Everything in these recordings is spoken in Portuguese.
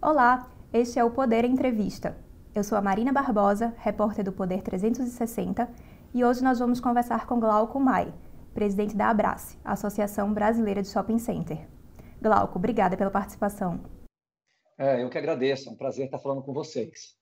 Olá, este é o Poder Entrevista. Eu sou a Marina Barbosa, repórter do Poder 360, e hoje nós vamos conversar com Glauco Mai, presidente da Abrace, Associação Brasileira de Shopping Center. Glauco, obrigada pela participação. É, eu que agradeço, é um prazer estar falando com vocês.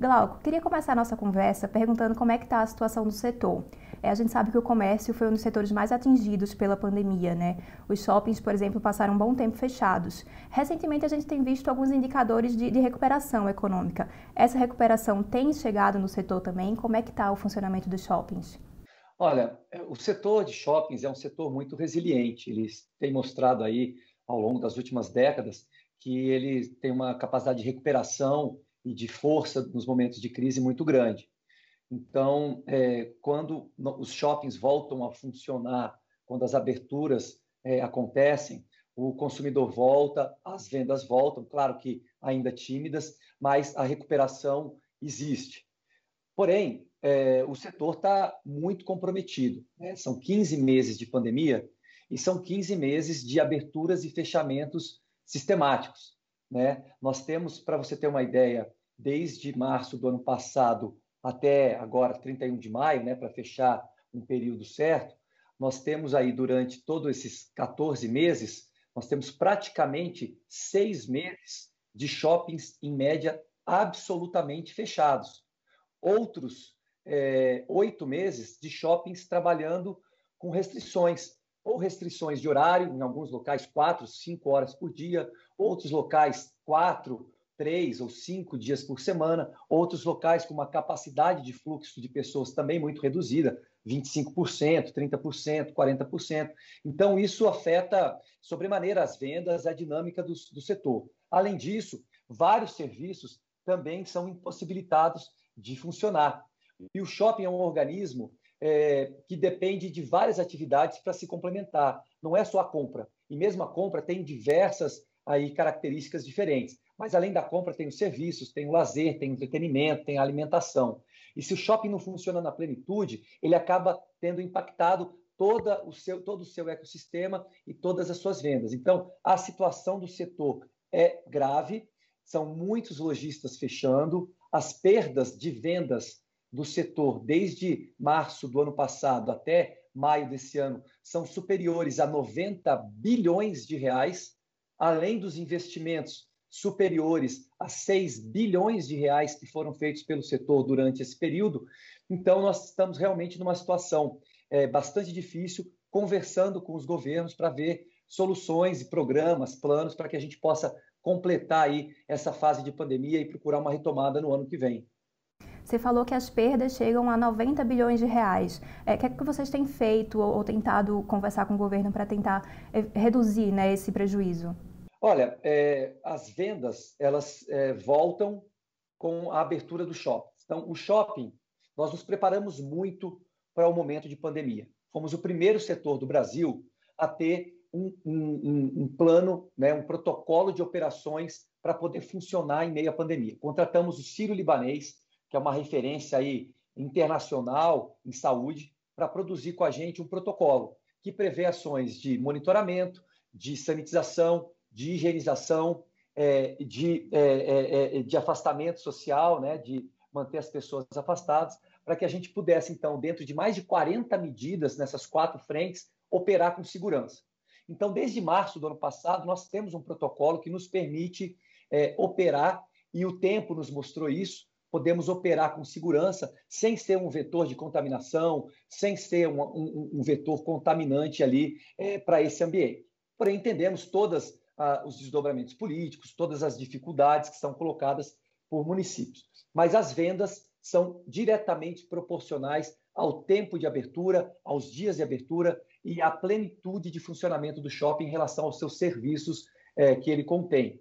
Glauco, queria começar a nossa conversa perguntando como é que está a situação do setor. É, a gente sabe que o comércio foi um dos setores mais atingidos pela pandemia, né? Os shoppings, por exemplo, passaram um bom tempo fechados. Recentemente, a gente tem visto alguns indicadores de, de recuperação econômica. Essa recuperação tem chegado no setor também? Como é que está o funcionamento dos shoppings? Olha, é, o setor de shoppings é um setor muito resiliente. Eles têm mostrado aí, ao longo das últimas décadas, que ele tem uma capacidade de recuperação e de força nos momentos de crise muito grande. Então, é, quando os shoppings voltam a funcionar, quando as aberturas é, acontecem, o consumidor volta, as vendas voltam, claro que ainda tímidas, mas a recuperação existe. Porém, é, o setor está muito comprometido. Né? São 15 meses de pandemia e são 15 meses de aberturas e fechamentos sistemáticos. Né? Nós temos, para você ter uma ideia, desde março do ano passado até agora, 31 de maio, né, para fechar um período certo, nós temos aí, durante todos esses 14 meses, nós temos praticamente seis meses de shoppings, em média, absolutamente fechados. Outros é, oito meses de shoppings trabalhando com restrições, ou restrições de horário, em alguns locais, quatro, cinco horas por dia, outros locais, quatro, três ou cinco dias por semana, outros locais com uma capacidade de fluxo de pessoas também muito reduzida, 25%, 30%, 40%. Então, isso afeta sobremaneira as vendas, a dinâmica do, do setor. Além disso, vários serviços também são impossibilitados de funcionar. E o shopping é um organismo é, que depende de várias atividades para se complementar. Não é só a compra. E mesmo a compra tem diversas aí características diferentes. Mas além da compra tem os serviços, tem o lazer, tem o entretenimento, tem a alimentação. E se o shopping não funciona na plenitude, ele acaba tendo impactado toda o seu, todo o seu ecossistema e todas as suas vendas. Então, a situação do setor é grave, são muitos lojistas fechando, as perdas de vendas do setor desde março do ano passado até maio desse ano são superiores a 90 bilhões de reais, além dos investimentos superiores a 6 bilhões de reais que foram feitos pelo setor durante esse período. Então, nós estamos realmente numa situação é, bastante difícil, conversando com os governos para ver soluções e programas, planos para que a gente possa completar aí essa fase de pandemia e procurar uma retomada no ano que vem. Você falou que as perdas chegam a 90 bilhões de reais. É, o que é que vocês têm feito ou, ou tentado conversar com o governo para tentar é, reduzir né, esse prejuízo? Olha, é, as vendas elas é, voltam com a abertura do shopping. Então, o shopping, nós nos preparamos muito para o momento de pandemia. Fomos o primeiro setor do Brasil a ter um, um, um plano, né, um protocolo de operações para poder funcionar em meio à pandemia. Contratamos o Ciro Libanês, que é uma referência aí internacional em saúde, para produzir com a gente um protocolo que prevê ações de monitoramento, de sanitização, de higienização, é, de, é, é, é, de afastamento social, né, de manter as pessoas afastadas, para que a gente pudesse, então, dentro de mais de 40 medidas nessas quatro frentes, operar com segurança. Então, desde março do ano passado, nós temos um protocolo que nos permite é, operar, e o tempo nos mostrou isso, podemos operar com segurança sem ser um vetor de contaminação, sem ser um, um, um vetor contaminante ali é, para esse ambiente. Porém, entendemos todas ah, os desdobramentos políticos, todas as dificuldades que são colocadas por municípios. Mas as vendas são diretamente proporcionais ao tempo de abertura, aos dias de abertura e à plenitude de funcionamento do shopping em relação aos seus serviços é, que ele contém.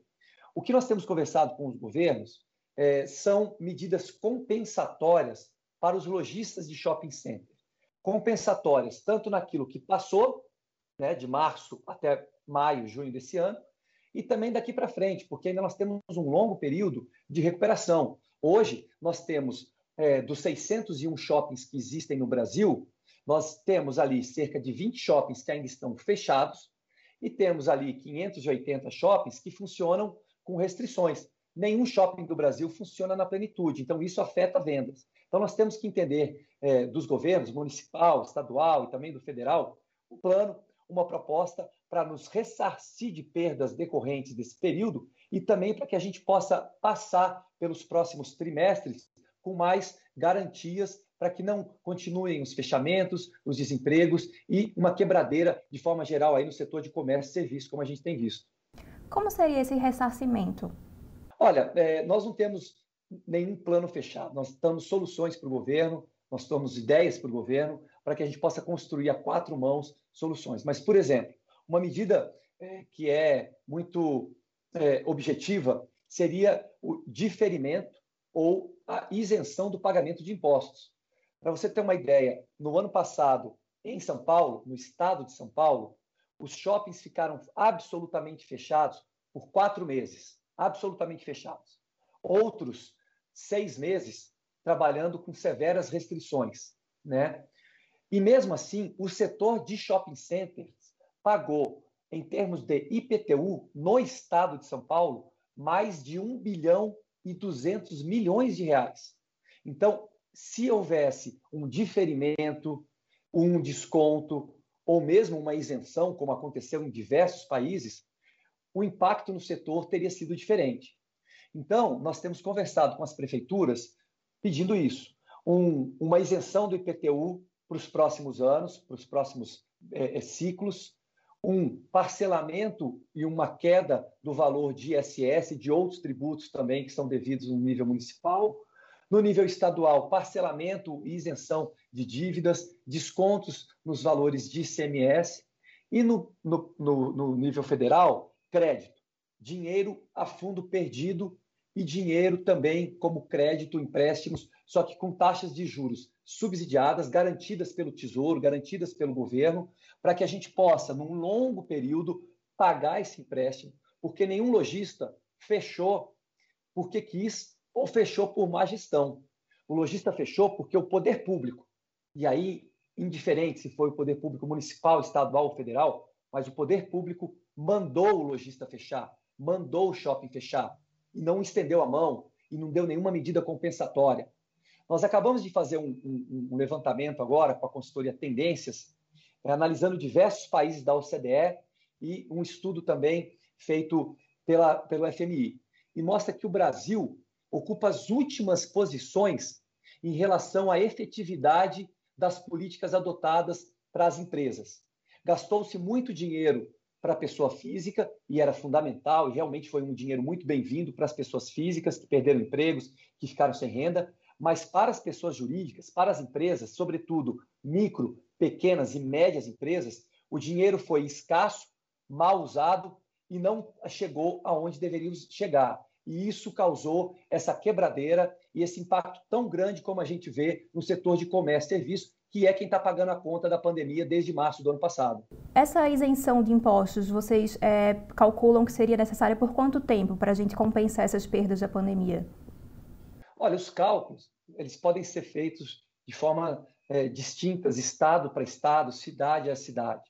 O que nós temos conversado com os governos é, são medidas compensatórias para os lojistas de shopping center. Compensatórias tanto naquilo que passou, né, de março até maio, junho desse ano, e também daqui para frente, porque ainda nós temos um longo período de recuperação. Hoje, nós temos, é, dos 601 shoppings que existem no Brasil, nós temos ali cerca de 20 shoppings que ainda estão fechados e temos ali 580 shoppings que funcionam com restrições. Nenhum shopping do Brasil funciona na plenitude, então isso afeta vendas. Então nós temos que entender é, dos governos, municipal, estadual e também do federal, um plano, uma proposta para nos ressarcir de perdas decorrentes desse período e também para que a gente possa passar pelos próximos trimestres com mais garantias para que não continuem os fechamentos, os desempregos e uma quebradeira de forma geral aí no setor de comércio e serviço, como a gente tem visto. Como seria esse ressarcimento? Olha, é, nós não temos nenhum plano fechado. Nós damos soluções para o governo, nós damos ideias para o governo para que a gente possa construir a quatro mãos soluções. Mas, por exemplo, uma medida é, que é muito é, objetiva seria o diferimento ou a isenção do pagamento de impostos. Para você ter uma ideia, no ano passado, em São Paulo, no estado de São Paulo, os shoppings ficaram absolutamente fechados por quatro meses absolutamente fechados. Outros, seis meses, trabalhando com severas restrições. Né? E mesmo assim, o setor de shopping centers pagou, em termos de IPTU, no estado de São Paulo, mais de 1 bilhão e 200 milhões de reais. Então, se houvesse um diferimento, um desconto, ou mesmo uma isenção, como aconteceu em diversos países, o impacto no setor teria sido diferente. Então, nós temos conversado com as prefeituras pedindo isso, um, uma isenção do IPTU para os próximos anos, para os próximos é, ciclos, um parcelamento e uma queda do valor de ISS de outros tributos também que são devidos no nível municipal. No nível estadual, parcelamento e isenção de dívidas, descontos nos valores de ICMS. E no, no, no, no nível federal, crédito, dinheiro a fundo perdido e dinheiro também como crédito, empréstimos, só que com taxas de juros subsidiadas, garantidas pelo Tesouro, garantidas pelo governo, para que a gente possa, num longo período, pagar esse empréstimo, porque nenhum lojista fechou porque quis ou fechou por má gestão. O lojista fechou porque o poder público, e aí, indiferente se foi o poder público municipal, estadual ou federal, mas o poder público mandou o lojista fechar, mandou o shopping fechar, e não estendeu a mão e não deu nenhuma medida compensatória. Nós acabamos de fazer um, um, um levantamento agora com a consultoria Tendências, analisando diversos países da OCDE e um estudo também feito pela, pelo FMI. E mostra que o Brasil ocupa as últimas posições em relação à efetividade das políticas adotadas para as empresas. Gastou-se muito dinheiro para a pessoa física e era fundamental e realmente foi um dinheiro muito bem-vindo para as pessoas físicas que perderam empregos, que ficaram sem renda, mas para as pessoas jurídicas, para as empresas, sobretudo micro, pequenas e médias empresas, o dinheiro foi escasso, mal usado e não chegou aonde deveríamos chegar. E isso causou essa quebradeira e esse impacto tão grande como a gente vê no setor de comércio e serviço, que é quem está pagando a conta da pandemia desde março do ano passado. Essa isenção de impostos, vocês é, calculam que seria necessária por quanto tempo para a gente compensar essas perdas da pandemia? Olha, os cálculos eles podem ser feitos de forma é, distintas, estado para estado, cidade a cidade.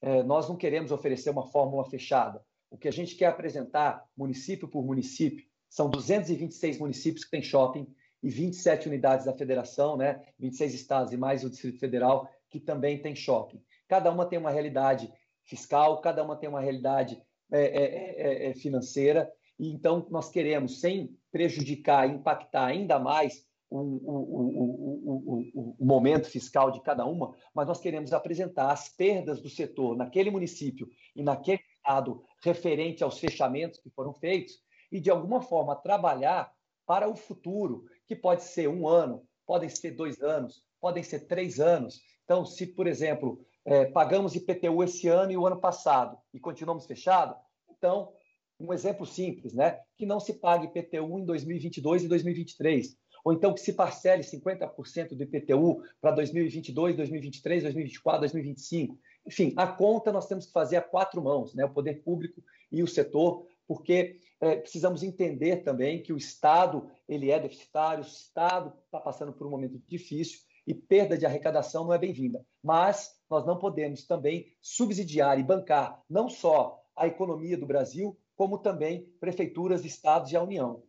É, nós não queremos oferecer uma fórmula fechada. O que a gente quer apresentar, município por município, são 226 municípios que têm shopping e 27 unidades da federação, né? 26 estados e mais o Distrito Federal, que também tem shopping. Cada uma tem uma realidade fiscal, cada uma tem uma realidade é, é, é, é financeira, e então nós queremos, sem prejudicar, impactar ainda mais o, o, o, o, momento fiscal de cada uma, mas nós queremos apresentar as perdas do setor naquele município e naquele estado referente aos fechamentos que foram feitos e, de alguma forma, trabalhar para o futuro, que pode ser um ano, podem ser dois anos, podem ser três anos. Então, se, por exemplo, é, pagamos IPTU esse ano e o ano passado e continuamos fechado, então, um exemplo simples, né? Que não se pague IPTU em 2022 e 2023. Ou então que se parcele 50% do IPTU para 2022, 2023, 2024, 2025. Enfim, a conta nós temos que fazer a quatro mãos, né? o poder público e o setor, porque é, precisamos entender também que o Estado ele é deficitário, o Estado está passando por um momento difícil e perda de arrecadação não é bem-vinda. Mas nós não podemos também subsidiar e bancar não só a economia do Brasil, como também prefeituras, estados e a União.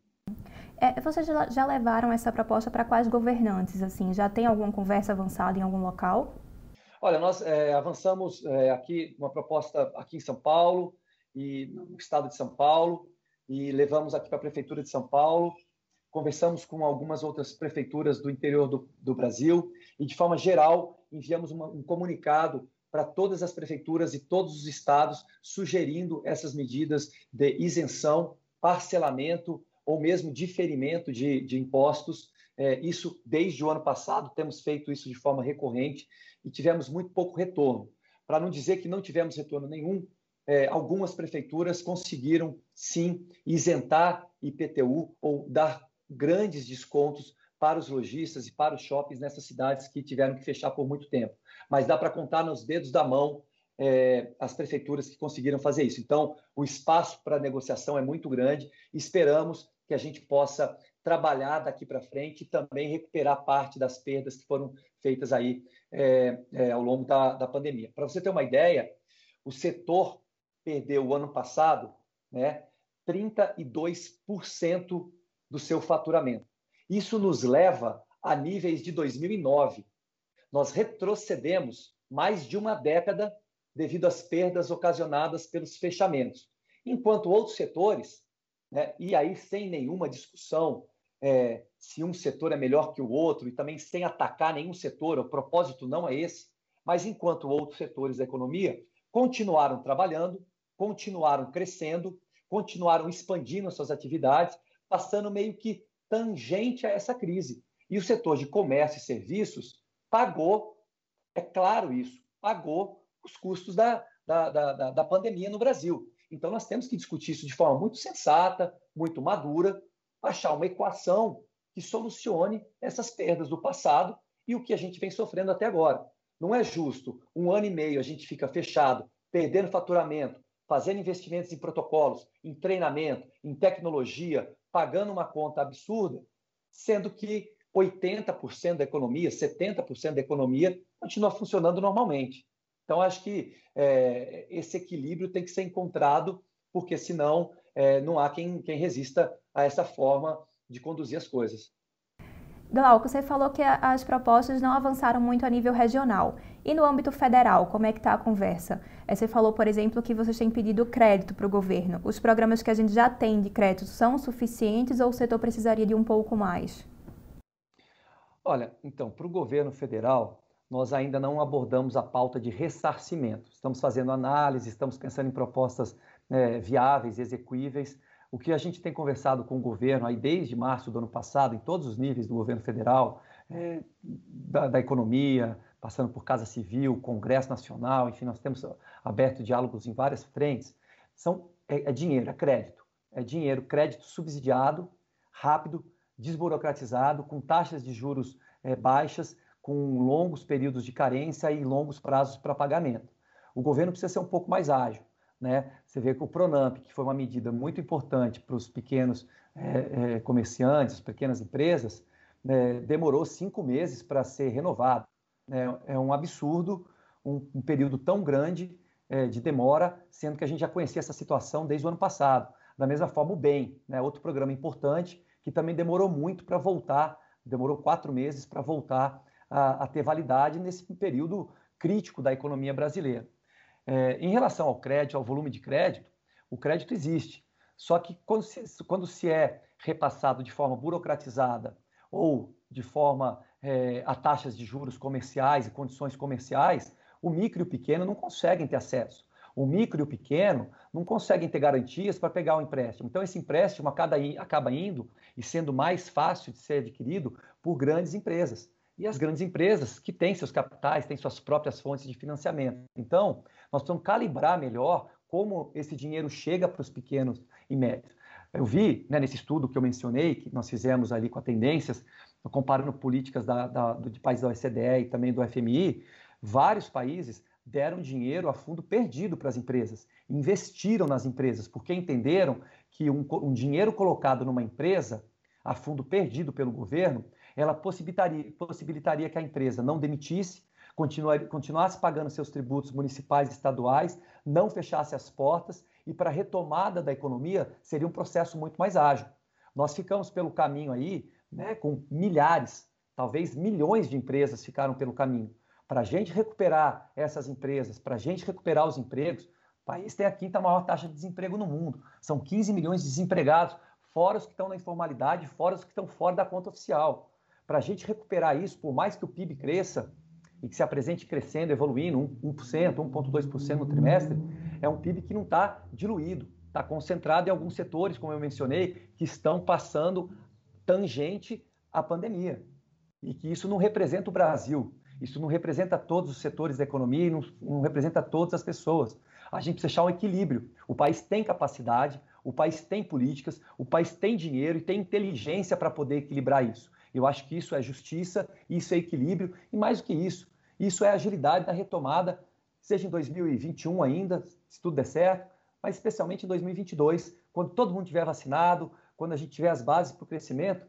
É, vocês já levaram essa proposta para quais governantes? Assim, já tem alguma conversa avançada em algum local? Olha, nós é, avançamos é, aqui uma proposta aqui em São Paulo e no estado de São Paulo e levamos aqui para a prefeitura de São Paulo. Conversamos com algumas outras prefeituras do interior do, do Brasil e de forma geral enviamos uma, um comunicado para todas as prefeituras e todos os estados sugerindo essas medidas de isenção, parcelamento ou mesmo diferimento de, de impostos. É, isso desde o ano passado, temos feito isso de forma recorrente e tivemos muito pouco retorno. Para não dizer que não tivemos retorno nenhum, é, algumas prefeituras conseguiram sim isentar IPTU ou dar grandes descontos para os lojistas e para os shoppings nessas cidades que tiveram que fechar por muito tempo. Mas dá para contar nos dedos da mão é, as prefeituras que conseguiram fazer isso. Então, o espaço para negociação é muito grande. Esperamos que a gente possa trabalhar daqui para frente e também recuperar parte das perdas que foram feitas aí é, é, ao longo da, da pandemia. Para você ter uma ideia, o setor perdeu o ano passado né, 32% do seu faturamento. Isso nos leva a níveis de 2009. Nós retrocedemos mais de uma década devido às perdas ocasionadas pelos fechamentos. Enquanto outros setores né? e aí sem nenhuma discussão é, se um setor é melhor que o outro e também sem atacar nenhum setor, o propósito não é esse, mas enquanto outros setores da economia continuaram trabalhando, continuaram crescendo, continuaram expandindo suas atividades, passando meio que tangente a essa crise. E o setor de comércio e serviços pagou, é claro isso, pagou os custos da, da, da, da pandemia no Brasil. Então, nós temos que discutir isso de forma muito sensata, muito madura, achar uma equação que solucione essas perdas do passado e o que a gente vem sofrendo até agora. Não é justo um ano e meio a gente fica fechado, perdendo faturamento, fazendo investimentos em protocolos, em treinamento, em tecnologia, pagando uma conta absurda, sendo que 80% da economia, 70% da economia continua funcionando normalmente. Então, acho que é, esse equilíbrio tem que ser encontrado, porque senão é, não há quem, quem resista a essa forma de conduzir as coisas. Glauco, você falou que as propostas não avançaram muito a nível regional. E no âmbito federal, como é que está a conversa? É, você falou, por exemplo, que vocês têm pedido crédito para o governo. Os programas que a gente já tem de crédito são suficientes ou o setor precisaria de um pouco mais? Olha, então, para o governo federal, nós ainda não abordamos a pauta de ressarcimento. Estamos fazendo análise, estamos pensando em propostas é, viáveis, execuíveis. O que a gente tem conversado com o governo aí desde março do ano passado, em todos os níveis do governo federal, é, da, da, economia, passando por Casa Civil, Congresso Nacional, enfim, nós temos aberto diálogos em várias frentes, são, é, é dinheiro, é crédito. É dinheiro, crédito subsidiado, rápido, desburocratizado, com taxas de juros é, baixas, com longos períodos de carência e longos prazos para pagamento. O governo precisa ser um pouco mais ágil. Né? Você vê que o Pronamp, que foi uma medida muito importante para os pequenos é, é, comerciantes, as pequenas empresas, né, demorou cinco meses para ser renovado. Né? É um absurdo um, um período tão grande é, de demora, sendo que a gente já conhecia essa situação desde o ano passado. Da mesma forma, o BEM, né? outro programa importante, que também demorou muito para voltar, demorou quatro meses para voltar a, a ter validade nesse período crítico da economia brasileira. É, em relação ao crédito, ao volume de crédito, o crédito existe. Só que quando se, quando se é repassado de forma burocratizada ou de forma é, a taxas de juros comerciais e condições comerciais, o micro e o pequeno não conseguem ter acesso. O micro e o pequeno não conseguem ter garantias para pegar o empréstimo. Então, esse empréstimo acaba indo e sendo mais fácil de ser adquirido por grandes empresas e as grandes empresas que têm seus capitais, têm suas próprias fontes de financiamento. Então, nós precisamos calibrar melhor como esse dinheiro chega para os pequenos e médios. Eu vi né, nesse estudo que eu mencionei, que nós fizemos ali com a tendências, comparando políticas da, da, de países da OCDE e também do FMI, vários países deram dinheiro a fundo perdido para as empresas, investiram nas empresas, porque entenderam que um, um dinheiro colocado numa empresa a fundo perdido pelo governo ela possibilitaria, possibilitaria que a empresa não demitisse, continuasse pagando seus tributos municipais e estaduais, não fechasse as portas e para a retomada da economia seria um processo muito mais ágil. Nós ficamos pelo caminho aí né, com milhares, talvez milhões de empresas ficaram pelo caminho. Para a gente recuperar essas empresas, para a gente recuperar os empregos, o país tem a quinta maior taxa de desemprego no mundo. São 15 milhões de desempregados, fora os que estão na informalidade, fora os que estão fora da conta oficial. Para a gente recuperar isso, por mais que o PIB cresça e que se apresente crescendo, evoluindo 1%, 1,2% no trimestre, é um PIB que não está diluído, está concentrado em alguns setores, como eu mencionei, que estão passando tangente à pandemia. E que isso não representa o Brasil, isso não representa todos os setores da economia e não, não representa todas as pessoas. A gente precisa achar um equilíbrio. O país tem capacidade, o país tem políticas, o país tem dinheiro e tem inteligência para poder equilibrar isso. Eu acho que isso é justiça, isso é equilíbrio e mais do que isso, isso é agilidade na retomada, seja em 2021 ainda, se tudo der certo, mas especialmente em 2022, quando todo mundo tiver vacinado, quando a gente tiver as bases para o crescimento,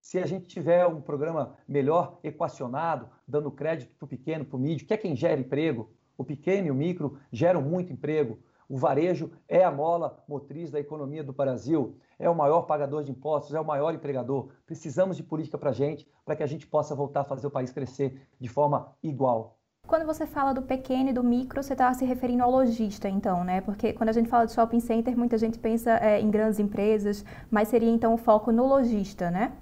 se a gente tiver um programa melhor equacionado, dando crédito para o pequeno, para o mídio, que é quem gera emprego, o pequeno e o micro geram muito emprego. O varejo é a mola motriz da economia do Brasil, é o maior pagador de impostos, é o maior empregador. Precisamos de política para a gente, para que a gente possa voltar a fazer o país crescer de forma igual. Quando você fala do pequeno e do micro, você está se referindo ao lojista, então, né? Porque quando a gente fala de shopping center, muita gente pensa é, em grandes empresas, mas seria então o foco no lojista, né?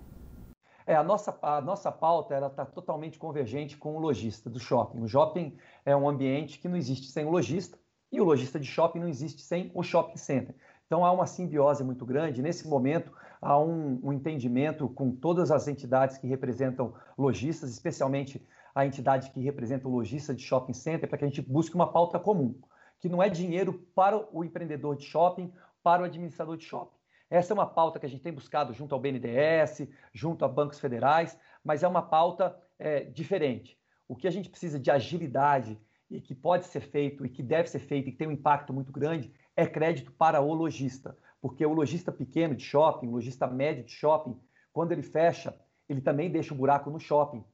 É, a nossa, a nossa pauta está totalmente convergente com o lojista do shopping. O shopping é um ambiente que não existe sem o lojista e o lojista de shopping não existe sem o shopping center. Então há uma simbiose muito grande. Nesse momento, há um, um entendimento com todas as entidades que representam lojistas, especialmente a entidade que representa o lojista de shopping center, para que a gente busque uma pauta comum, que não é dinheiro para o empreendedor de shopping, para o administrador de shopping essa é uma pauta que a gente tem buscado junto ao BNDES, junto a bancos federais, mas é uma pauta é, diferente. O que a gente precisa de agilidade e que pode ser feito e que deve ser feito e que tem um impacto muito grande é crédito para o lojista. Porque o lojista pequeno de shopping, o lojista médio de shopping, quando ele fecha, ele também deixa um buraco no shopping.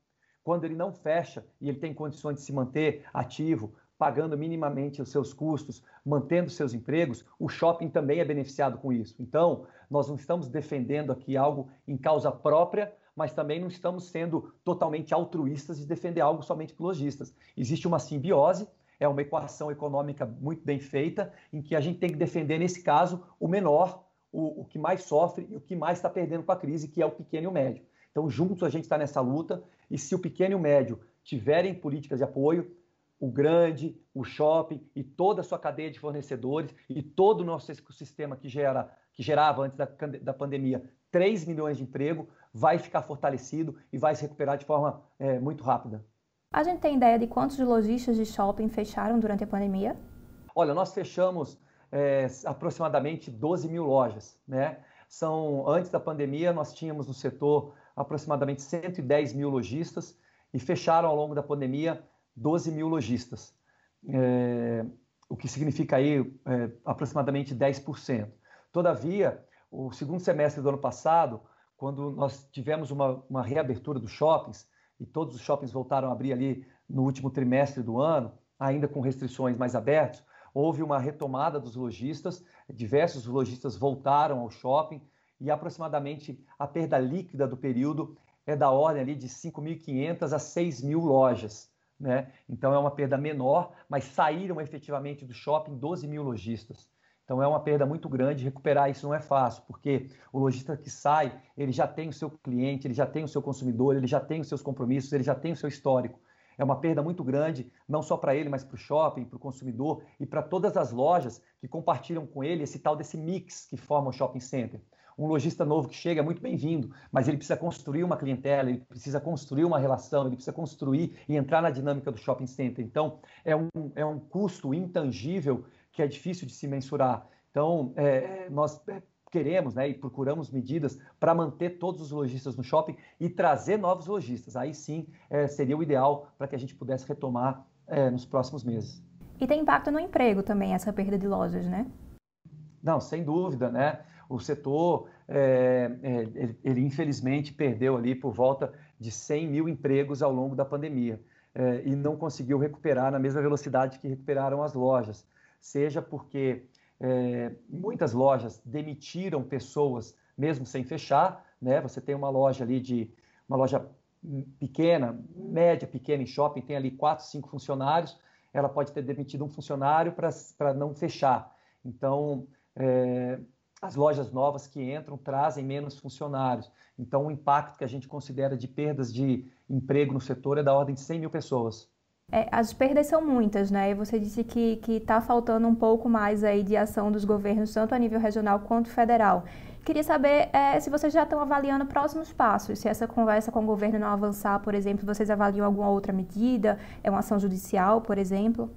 Quando ele não fecha e ele tem condições de se manter ativo, pagando minimamente os seus custos, mantendo seus empregos, o shopping também é beneficiado com isso. Então, nós não estamos defendendo aqui algo em causa própria, mas também não estamos sendo totalmente altruístas de defender algo somente para lojistas. Existe uma simbiose, é uma equação econômica muito bem feita, em que a gente tem que defender, nesse caso, o menor, o, o que mais sofre e o que mais está perdendo com a crise, que é o pequeno e o médio. Então, juntos a gente está nessa luta, e se o pequeno e o médio tiverem políticas de apoio, o grande, o shopping e toda a sua cadeia de fornecedores e todo o nosso ecossistema que, gera, que gerava antes da, da pandemia 3 milhões de emprego, vai ficar fortalecido e vai se recuperar de forma é, muito rápida. A gente tem ideia de quantos lojistas de shopping fecharam durante a pandemia? Olha, nós fechamos é, aproximadamente 12 mil lojas. Né? São, antes da pandemia, nós tínhamos no setor aproximadamente 110 mil lojistas e fecharam ao longo da pandemia 12 mil lojistas, é, o que significa aí é, aproximadamente 10%. Todavia, o segundo semestre do ano passado, quando nós tivemos uma, uma reabertura dos shoppings, e todos os shoppings voltaram a abrir ali no último trimestre do ano, ainda com restrições mais abertas, houve uma retomada dos lojistas, diversos lojistas voltaram ao shopping e aproximadamente a perda líquida do período é da ordem ali de 5.500 a 6.000 lojas. Né? Então é uma perda menor, mas saíram efetivamente do shopping 12 mil lojistas. Então é uma perda muito grande, recuperar isso não é fácil, porque o lojista que sai, ele já tem o seu cliente, ele já tem o seu consumidor, ele já tem os seus compromissos, ele já tem o seu histórico. É uma perda muito grande, não só para ele, mas para o shopping, para o consumidor e para todas as lojas que compartilham com ele esse tal desse mix que forma o shopping center. Um lojista novo que chega é muito bem-vindo, mas ele precisa construir uma clientela, ele precisa construir uma relação, ele precisa construir e entrar na dinâmica do shopping center. Então, é um, é um custo intangível que é difícil de se mensurar. Então, é, nós é, queremos né, e procuramos medidas para manter todos os lojistas no shopping e trazer novos lojistas. Aí sim é, seria o ideal para que a gente pudesse retomar é, nos próximos meses. E tem impacto no emprego também, essa perda de lojas, né? Não, sem dúvida, né? o setor, é, é, ele, ele, infelizmente perdeu ali por volta de 100 mil empregos ao longo da pandemia é, e não conseguiu recuperar na mesma velocidade que recuperaram as lojas, seja porque é, muitas lojas demitiram pessoas mesmo sem fechar, né? Você tem uma loja ali de uma loja pequena, média, pequena em shopping, tem ali quatro, cinco funcionários, ela pode ter demitido um funcionário para não fechar. Então, é, as lojas novas que entram trazem menos funcionários. Então, o impacto que a gente considera de perdas de emprego no setor é da ordem de 100 mil pessoas. É, as perdas são muitas, né? Você disse que está faltando um pouco mais aí de ação dos governos, tanto a nível regional quanto federal. Queria saber é, se vocês já estão avaliando próximos passos, se essa conversa com o governo não avançar, por exemplo, vocês avaliam alguma outra medida, é uma ação judicial, por exemplo?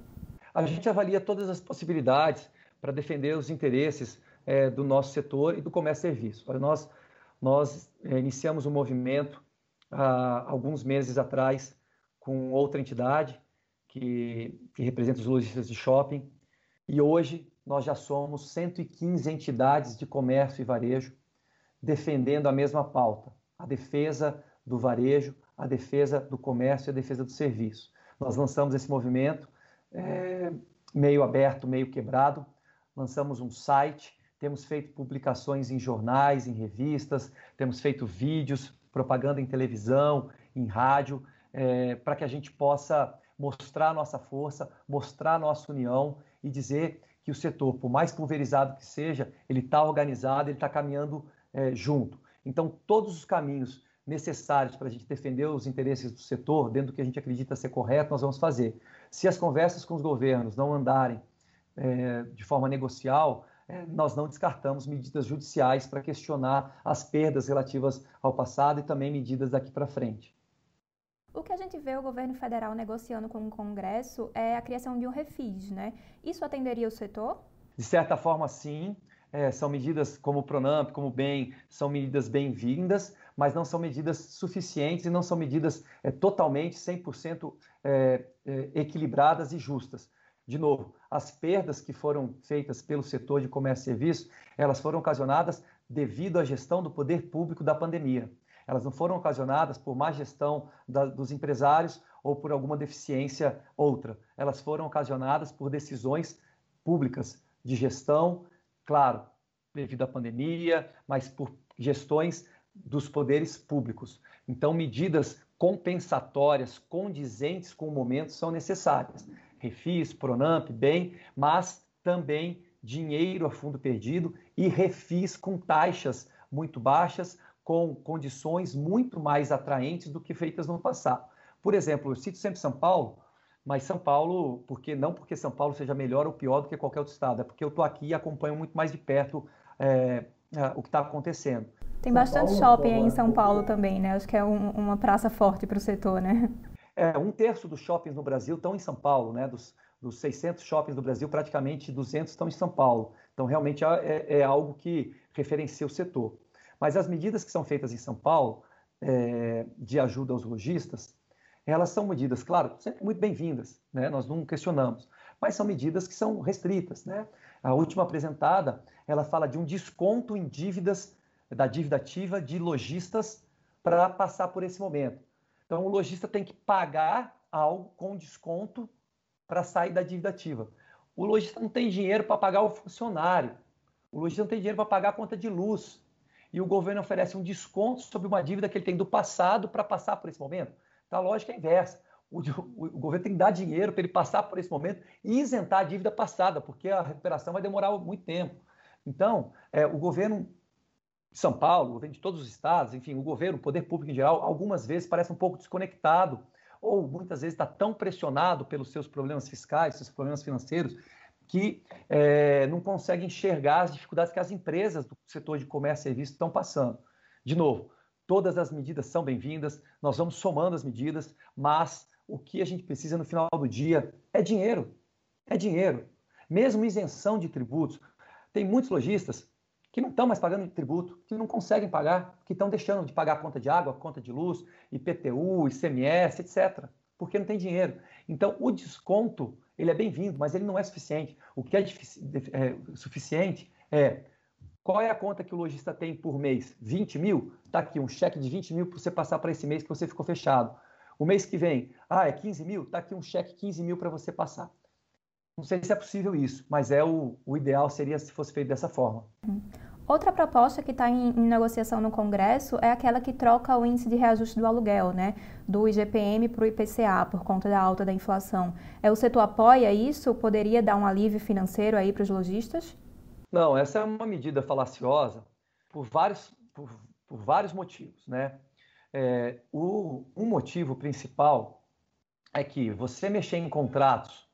A gente avalia todas as possibilidades para defender os interesses é, do nosso setor e do comércio e serviço. Nós, nós é, iniciamos um movimento há alguns meses atrás com outra entidade que, que representa os lojistas de shopping. E hoje nós já somos 115 entidades de comércio e varejo defendendo a mesma pauta, a defesa do varejo, a defesa do comércio e a defesa do serviço. Nós lançamos esse movimento é, meio aberto, meio quebrado, lançamos um site, temos feito publicações em jornais, em revistas, temos feito vídeos, propaganda em televisão, em rádio, é, para que a gente possa mostrar nossa força, mostrar nossa união e dizer que o setor, por mais pulverizado que seja, ele está organizado, ele está caminhando é, junto. Então, todos os caminhos necessários para a gente defender os interesses do setor, dentro do que a gente acredita ser correto, nós vamos fazer. Se as conversas com os governos não andarem é, de forma negocial, é, nós não descartamos medidas judiciais para questionar as perdas relativas ao passado e também medidas daqui para frente. O que a gente vê o governo federal negociando com o Congresso é a criação de um refis, né? Isso atenderia o setor? De certa forma, sim. É, são medidas como o Pronamp, como o BEM, são medidas bem-vindas, mas não são medidas suficientes e não são medidas é, totalmente 100% é, é, equilibradas e justas. De novo, as perdas que foram feitas pelo setor de comércio e serviço, elas foram ocasionadas devido à gestão do poder público da pandemia elas não foram ocasionadas por má gestão da, dos empresários ou por alguma deficiência outra. Elas foram ocasionadas por decisões públicas de gestão, claro, devido à pandemia, mas por gestões dos poderes públicos. Então, medidas compensatórias, condizentes com o momento, são necessárias. Refis, Pronamp, bem, mas também dinheiro a fundo perdido e refis com taxas muito baixas com condições muito mais atraentes do que feitas no passado. Por exemplo, eu cito sempre São Paulo, mas São Paulo, porque não porque São Paulo seja melhor ou pior do que qualquer outro estado, é porque eu estou aqui e acompanho muito mais de perto é, é, o que está acontecendo. Tem bastante shopping aí em São Paulo também, né? Acho que é um, uma praça forte para o setor, né? É, um terço dos shoppings no Brasil estão em São Paulo, né? Dos, dos 600 shoppings do Brasil, praticamente 200 estão em São Paulo. Então, realmente é, é, é algo que referencia o setor. Mas as medidas que são feitas em São Paulo é, de ajuda aos lojistas, elas são medidas, claro, sempre muito bem-vindas, né? nós não questionamos, mas são medidas que são restritas. Né? A última apresentada, ela fala de um desconto em dívidas, da dívida ativa de lojistas para passar por esse momento. Então, o lojista tem que pagar algo com desconto para sair da dívida ativa. O lojista não tem dinheiro para pagar o funcionário, o lojista não tem dinheiro para pagar a conta de luz, e o governo oferece um desconto sobre uma dívida que ele tem do passado para passar por esse momento. Então a lógica é inversa. O, o, o governo tem que dar dinheiro para ele passar por esse momento e isentar a dívida passada, porque a recuperação vai demorar muito tempo. Então, é, o governo de São Paulo, o governo de todos os estados, enfim, o governo, o poder público em geral, algumas vezes parece um pouco desconectado ou muitas vezes está tão pressionado pelos seus problemas fiscais, seus problemas financeiros, que é, não conseguem enxergar as dificuldades que as empresas do setor de comércio e serviço estão passando. De novo, todas as medidas são bem-vindas, nós vamos somando as medidas, mas o que a gente precisa no final do dia é dinheiro. É dinheiro. Mesmo isenção de tributos. Tem muitos lojistas que não estão mais pagando tributo, que não conseguem pagar, que estão deixando de pagar a conta de água, a conta de luz, IPTU, ICMS, etc., porque não tem dinheiro. Então, o desconto ele é bem-vindo, mas ele não é suficiente. O que é, é, suficiente é qual é a conta que o lojista tem por mês? 20 mil? Está aqui um cheque de 20 mil para você passar para esse mês que você ficou fechado. O mês que vem, ah, é 15 mil? Está aqui um cheque 15 mil para você passar. Não sei se é possível isso, mas é o, o ideal seria se fosse feito dessa forma. Uhum. Outra proposta que está em, em, negociação no Congresso é aquela que troca o índice de reajuste do aluguel, né, do IGPM para o IPCA, por conta da alta da inflação. É, o setor apoia isso? Poderia dar um alívio financeiro aí para os lojistas? Não, essa é uma medida falaciosa por vários, por, por vários motivos. Né? É, o, um motivo principal é que você mexer em contratos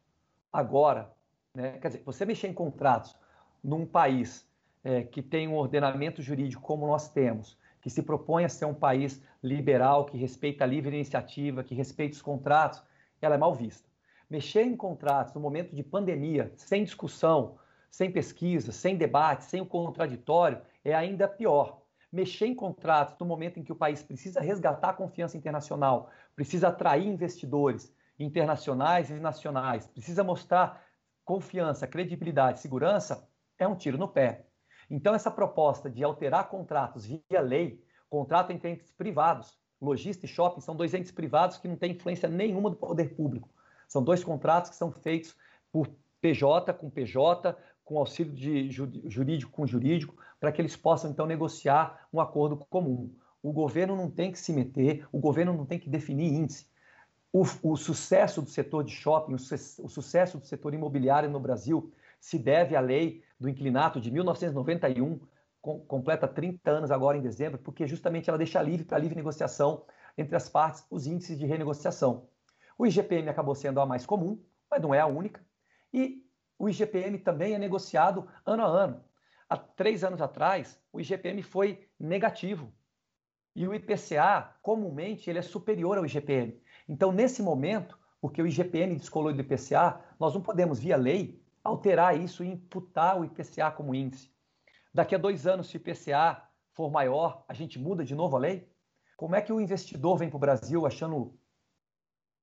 agora, né? quer dizer, você mexer em contratos num país é, que tem um ordenamento jurídico como nós temos, que se propõe a ser um país liberal, que respeita a livre iniciativa, que respeita os contratos, ela é mal vista. Mexer em contratos no momento de pandemia, sem discussão, sem pesquisa, sem debate, sem o contraditório, é ainda pior. Mexer em contratos no momento em que o país precisa resgatar a confiança internacional, precisa atrair investidores internacionais e nacionais, precisa mostrar confiança, credibilidade, segurança, é um tiro no pé. Então, essa proposta de alterar contratos via lei, contrato entre entes privados, lojista e shopping, são dois entes privados que não têm influência nenhuma do poder público. São dois contratos que são feitos por PJ com PJ, com auxílio de jurídico com jurídico, para que eles possam então negociar um acordo comum. O governo não tem que se meter, o governo não tem que definir índice. O, o sucesso do setor de shopping, o, su o sucesso do setor imobiliário no Brasil se deve à lei do inclinato de 1991, com, completa 30 anos agora em dezembro, porque justamente ela deixa livre para livre negociação entre as partes os índices de renegociação. O IGPM acabou sendo a mais comum, mas não é a única. E o IGPM também é negociado ano a ano. Há três anos atrás, o IGPM foi negativo. E o IPCA, comumente, ele é superior ao IGPM. Então, nesse momento, porque o IGPM descolou do IPCA, nós não podemos, via lei, alterar isso e imputar o IPCA como índice. Daqui a dois anos, se o IPCA for maior, a gente muda de novo a lei? Como é que o investidor vem para o Brasil achando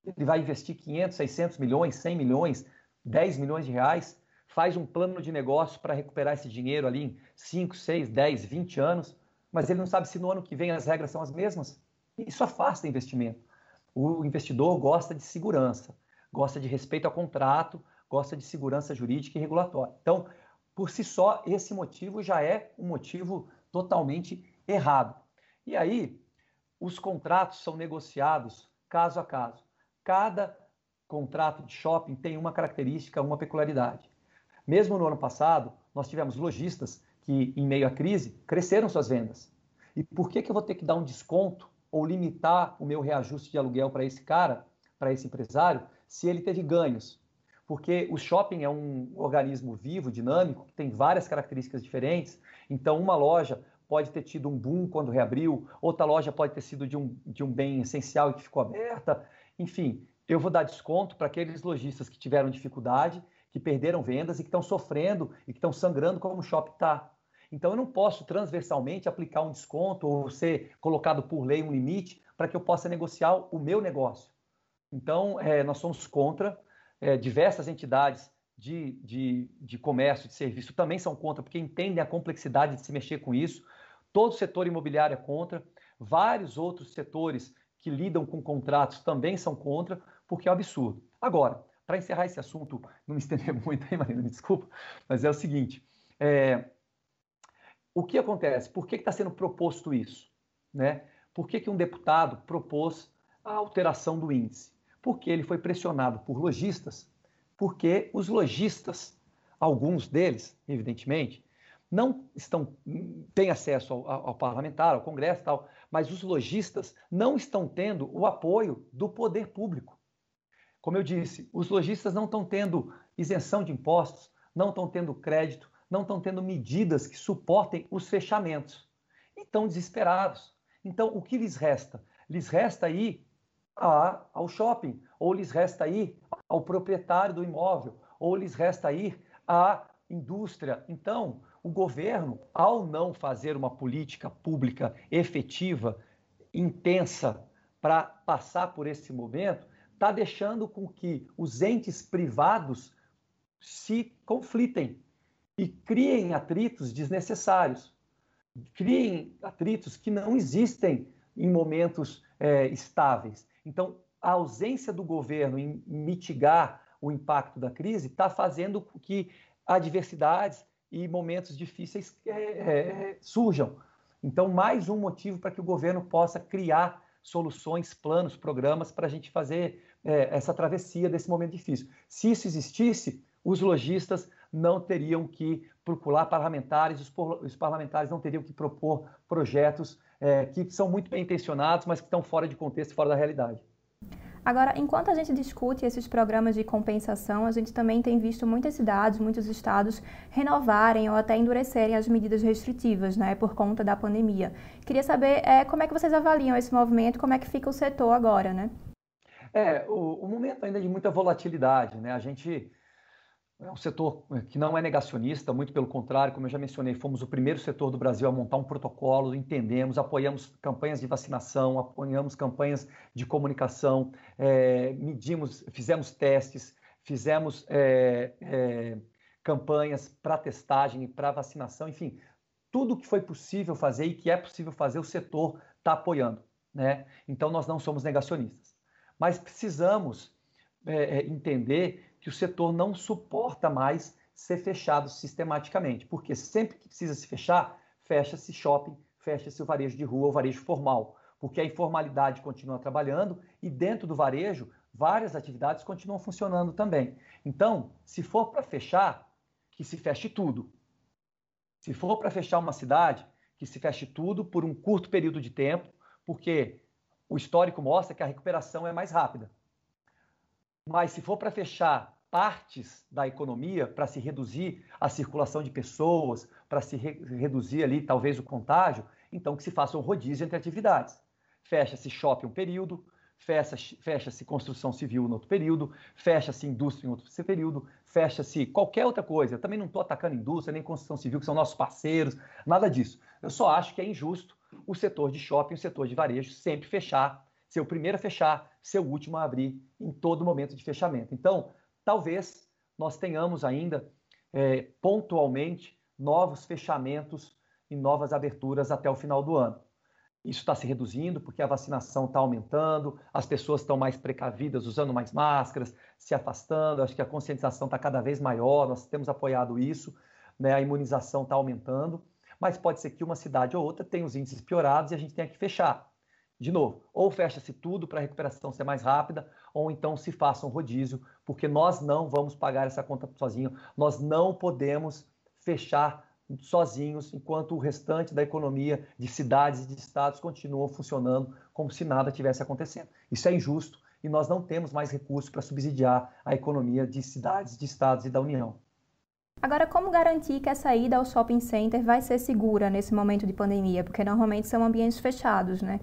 ele vai investir 500, 600 milhões, 100 milhões, 10 milhões de reais, faz um plano de negócio para recuperar esse dinheiro ali em 5, 6, 10, 20 anos, mas ele não sabe se no ano que vem as regras são as mesmas. Isso afasta investimento. O investidor gosta de segurança, gosta de respeito ao contrato, gosta de segurança jurídica e regulatória. Então, por si só, esse motivo já é um motivo totalmente errado. E aí, os contratos são negociados caso a caso. Cada contrato de shopping tem uma característica, uma peculiaridade. Mesmo no ano passado, nós tivemos lojistas que, em meio à crise, cresceram suas vendas. E por que, que eu vou ter que dar um desconto ou limitar o meu reajuste de aluguel para esse cara, para esse empresário, se ele teve ganhos? Porque o shopping é um organismo vivo, dinâmico, que tem várias características diferentes. Então, uma loja pode ter tido um boom quando reabriu, outra loja pode ter sido de um, de um bem essencial e que ficou aberta. Enfim, eu vou dar desconto para aqueles lojistas que tiveram dificuldade, que perderam vendas e que estão sofrendo e que estão sangrando como o shopping está. Então eu não posso transversalmente aplicar um desconto ou ser colocado por lei um limite para que eu possa negociar o meu negócio. Então é, nós somos contra, é, diversas entidades de, de, de comércio, de serviço também são contra, porque entendem a complexidade de se mexer com isso. Todo o setor imobiliário é contra, vários outros setores que lidam com contratos também são contra, porque é um absurdo. Agora, para encerrar esse assunto, não me estender muito aí, Marina, me desculpa, mas é o seguinte: é, o que acontece? Por que está sendo proposto isso? Né? Por que, que um deputado propôs a alteração do índice? Porque ele foi pressionado por lojistas, porque os lojistas, alguns deles, evidentemente, não estão têm acesso ao, ao, parlamentar, ao Congresso e tal, mas os lojistas não estão tendo o apoio do poder público. Como eu disse, os lojistas não estão tendo isenção de impostos, não estão tendo crédito, não estão tendo medidas que suportem os fechamentos. E estão desesperados. Então, o que lhes resta? Lhes resta ir a, ao shopping, ou lhes resta ir ao proprietário do imóvel, ou lhes resta ir à indústria. Então, o governo, ao não fazer uma política pública efetiva, intensa, para passar por esse momento, está deixando com que os entes privados se conflitem e criem atritos desnecessários, criem atritos que não existem em momentos é, estáveis. Então, a ausência do governo em mitigar o impacto da crise, está fazendo com que adversidades e momentos difíceis é, é, surjam. Então, mais um motivo para que o governo possa criar soluções, planos, programas para a gente fazer é, essa travessia desse momento difícil. Se isso existisse, os lojistas não teriam que procurar parlamentares, os, os parlamentares não teriam que propor projetos é, que são muito bem intencionados, mas que estão fora de contexto, fora da realidade. Agora, enquanto a gente discute esses programas de compensação, a gente também tem visto muitas cidades, muitos estados renovarem ou até endurecerem as medidas restritivas, né, por conta da pandemia. Queria saber é, como é que vocês avaliam esse movimento, como é que fica o setor agora, né? É, o, o momento ainda é de muita volatilidade, né? A gente é um setor que não é negacionista, muito pelo contrário, como eu já mencionei, fomos o primeiro setor do Brasil a montar um protocolo, entendemos, apoiamos campanhas de vacinação, apoiamos campanhas de comunicação, é, medimos, fizemos testes, fizemos é, é, campanhas para testagem e para vacinação, enfim, tudo que foi possível fazer e que é possível fazer, o setor está apoiando. Né? Então, nós não somos negacionistas. Mas precisamos é, é, entender que o setor não suporta mais ser fechado sistematicamente, porque sempre que precisa se fechar, fecha-se shopping, fecha-se o varejo de rua, o varejo formal, porque a informalidade continua trabalhando e dentro do varejo várias atividades continuam funcionando também. Então, se for para fechar, que se feche tudo. Se for para fechar uma cidade, que se feche tudo por um curto período de tempo, porque o histórico mostra que a recuperação é mais rápida. Mas se for para fechar partes da economia para se reduzir a circulação de pessoas, para se re reduzir ali talvez o contágio, então que se faça um rodízio entre atividades. Fecha-se shopping um período, fecha-se fecha construção civil no outro período, fecha-se indústria em outro período, fecha-se qualquer outra coisa. Eu também não estou atacando indústria nem construção civil, que são nossos parceiros, nada disso. Eu só acho que é injusto o setor de shopping, o setor de varejo sempre fechar, ser o primeiro a fechar, ser o último a abrir em todo momento de fechamento. Então, talvez nós tenhamos ainda é, pontualmente novos fechamentos e novas aberturas até o final do ano. Isso está se reduzindo porque a vacinação está aumentando, as pessoas estão mais precavidas, usando mais máscaras, se afastando. Acho que a conscientização está cada vez maior, nós temos apoiado isso, né? a imunização está aumentando, mas pode ser que uma cidade ou outra tenha os índices piorados e a gente tenha que fechar. De novo, ou fecha-se tudo para a recuperação ser mais rápida, ou então se faça um rodízio, porque nós não vamos pagar essa conta sozinho, nós não podemos fechar sozinhos enquanto o restante da economia de cidades e de estados continua funcionando como se nada tivesse acontecendo. Isso é injusto e nós não temos mais recursos para subsidiar a economia de cidades, de estados e da União. Agora, como garantir que essa ida ao shopping center vai ser segura nesse momento de pandemia? Porque normalmente são ambientes fechados, né?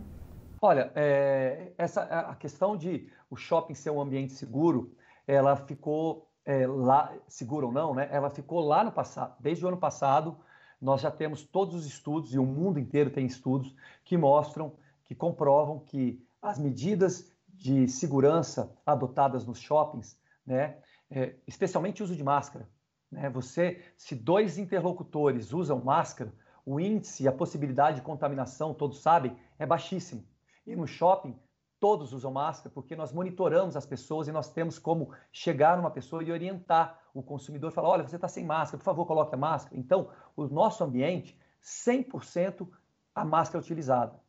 Olha, é, essa a questão de o shopping ser um ambiente seguro, ela ficou é, lá, segura ou não, né? Ela ficou lá no passado. Desde o ano passado, nós já temos todos os estudos, e o mundo inteiro tem estudos, que mostram, que comprovam que as medidas de segurança adotadas nos shoppings, né, é, especialmente o uso de máscara, né, você, se dois interlocutores usam máscara, o índice a possibilidade de contaminação, todos sabem, é baixíssimo. E no shopping, todos usam máscara, porque nós monitoramos as pessoas e nós temos como chegar numa pessoa e orientar o consumidor, falar, olha, você está sem máscara, por favor, coloque a máscara. Então, o nosso ambiente, 100% a máscara utilizada.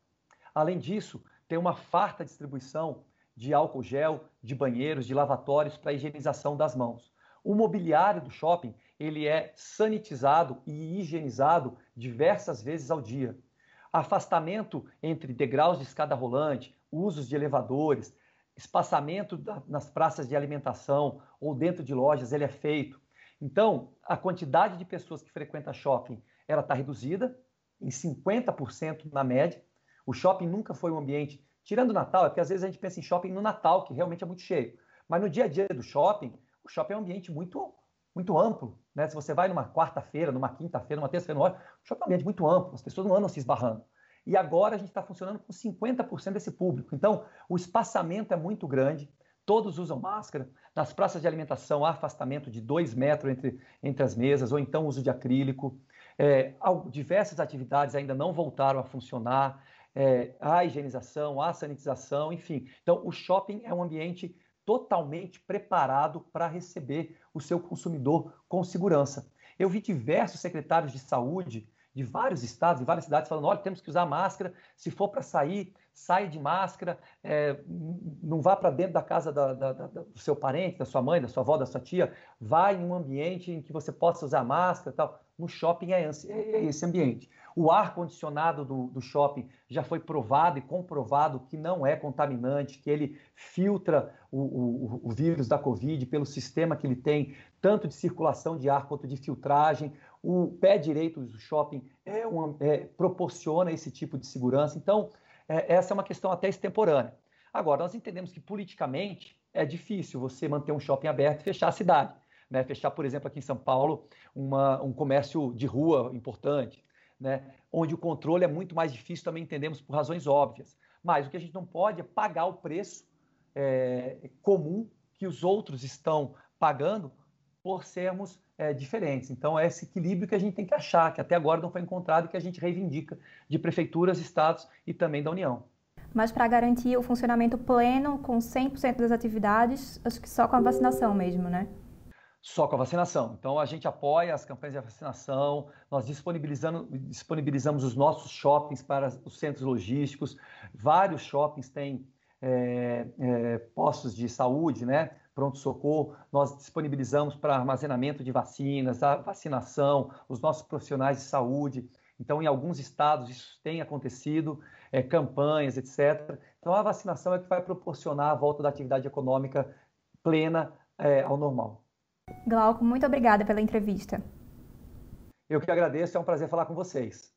Além disso, tem uma farta distribuição de álcool gel, de banheiros, de lavatórios para higienização das mãos. O mobiliário do shopping, ele é sanitizado e higienizado diversas vezes ao dia afastamento entre degraus de escada rolante, usos de elevadores, espaçamento da, nas praças de alimentação ou dentro de lojas, ele é feito. Então, a quantidade de pessoas que frequentam shopping, ela está reduzida em 50% na média. O shopping nunca foi um ambiente, tirando o Natal, é porque às vezes a gente pensa em shopping no Natal, que realmente é muito cheio. Mas no dia a dia do shopping, o shopping é um ambiente muito muito amplo. Né? Se você vai numa quarta-feira, numa quinta-feira, numa terça-feira, o shopping é um ambiente muito amplo, as pessoas não andam se esbarrando. E agora a gente está funcionando com 50% desse público. Então, o espaçamento é muito grande, todos usam máscara. Nas praças de alimentação, há afastamento de dois metros entre, entre as mesas, ou então uso de acrílico. É, diversas atividades ainda não voltaram a funcionar. É, há higienização, há sanitização, enfim. Então, o shopping é um ambiente totalmente preparado para receber o seu consumidor com segurança. Eu vi diversos secretários de saúde de vários estados, de várias cidades, falando: olha, temos que usar máscara, se for para sair, saia de máscara, é, não vá para dentro da casa da, da, da, do seu parente, da sua mãe, da sua avó, da sua tia, vá em um ambiente em que você possa usar máscara tal. No shopping é esse, é esse ambiente. O ar-condicionado do, do, shopping já foi provado e comprovado que não é contaminante, que ele filtra o, o, o vírus da Covid pelo sistema que ele tem, tanto de circulação de ar quanto de filtragem. O pé direito do shopping é uma, é, proporciona esse tipo de segurança. Então, é, essa é uma questão até extemporânea. Agora, nós entendemos que politicamente é difícil você manter um shopping aberto e fechar a cidade. Né? Fechar, por exemplo, aqui em São Paulo, uma, um comércio de rua importante né, onde o controle é muito mais difícil, também entendemos por razões óbvias. Mas o que a gente não pode é pagar o preço é, comum que os outros estão pagando por sermos é, diferentes. Então, é esse equilíbrio que a gente tem que achar, que até agora não foi encontrado e que a gente reivindica de prefeituras, estados e também da União. Mas para garantir o funcionamento pleno, com 100% das atividades, acho que só com a vacinação mesmo, né? só com a vacinação. Então, a gente apoia as campanhas de vacinação, nós disponibilizamos, disponibilizamos os nossos shoppings para os centros logísticos, vários shoppings têm é, é, postos de saúde, né? Pronto-socorro, nós disponibilizamos para armazenamento de vacinas, a vacinação, os nossos profissionais de saúde. Então, em alguns estados isso tem acontecido, é, campanhas, etc. Então, a vacinação é que vai proporcionar a volta da atividade econômica plena é, ao normal. Glauco, muito obrigada pela entrevista. Eu que agradeço, é um prazer falar com vocês.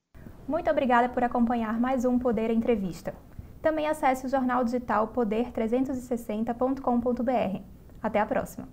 Muito obrigada por acompanhar mais um Poder Entrevista. Também acesse o jornal digital poder360.com.br. Até a próxima!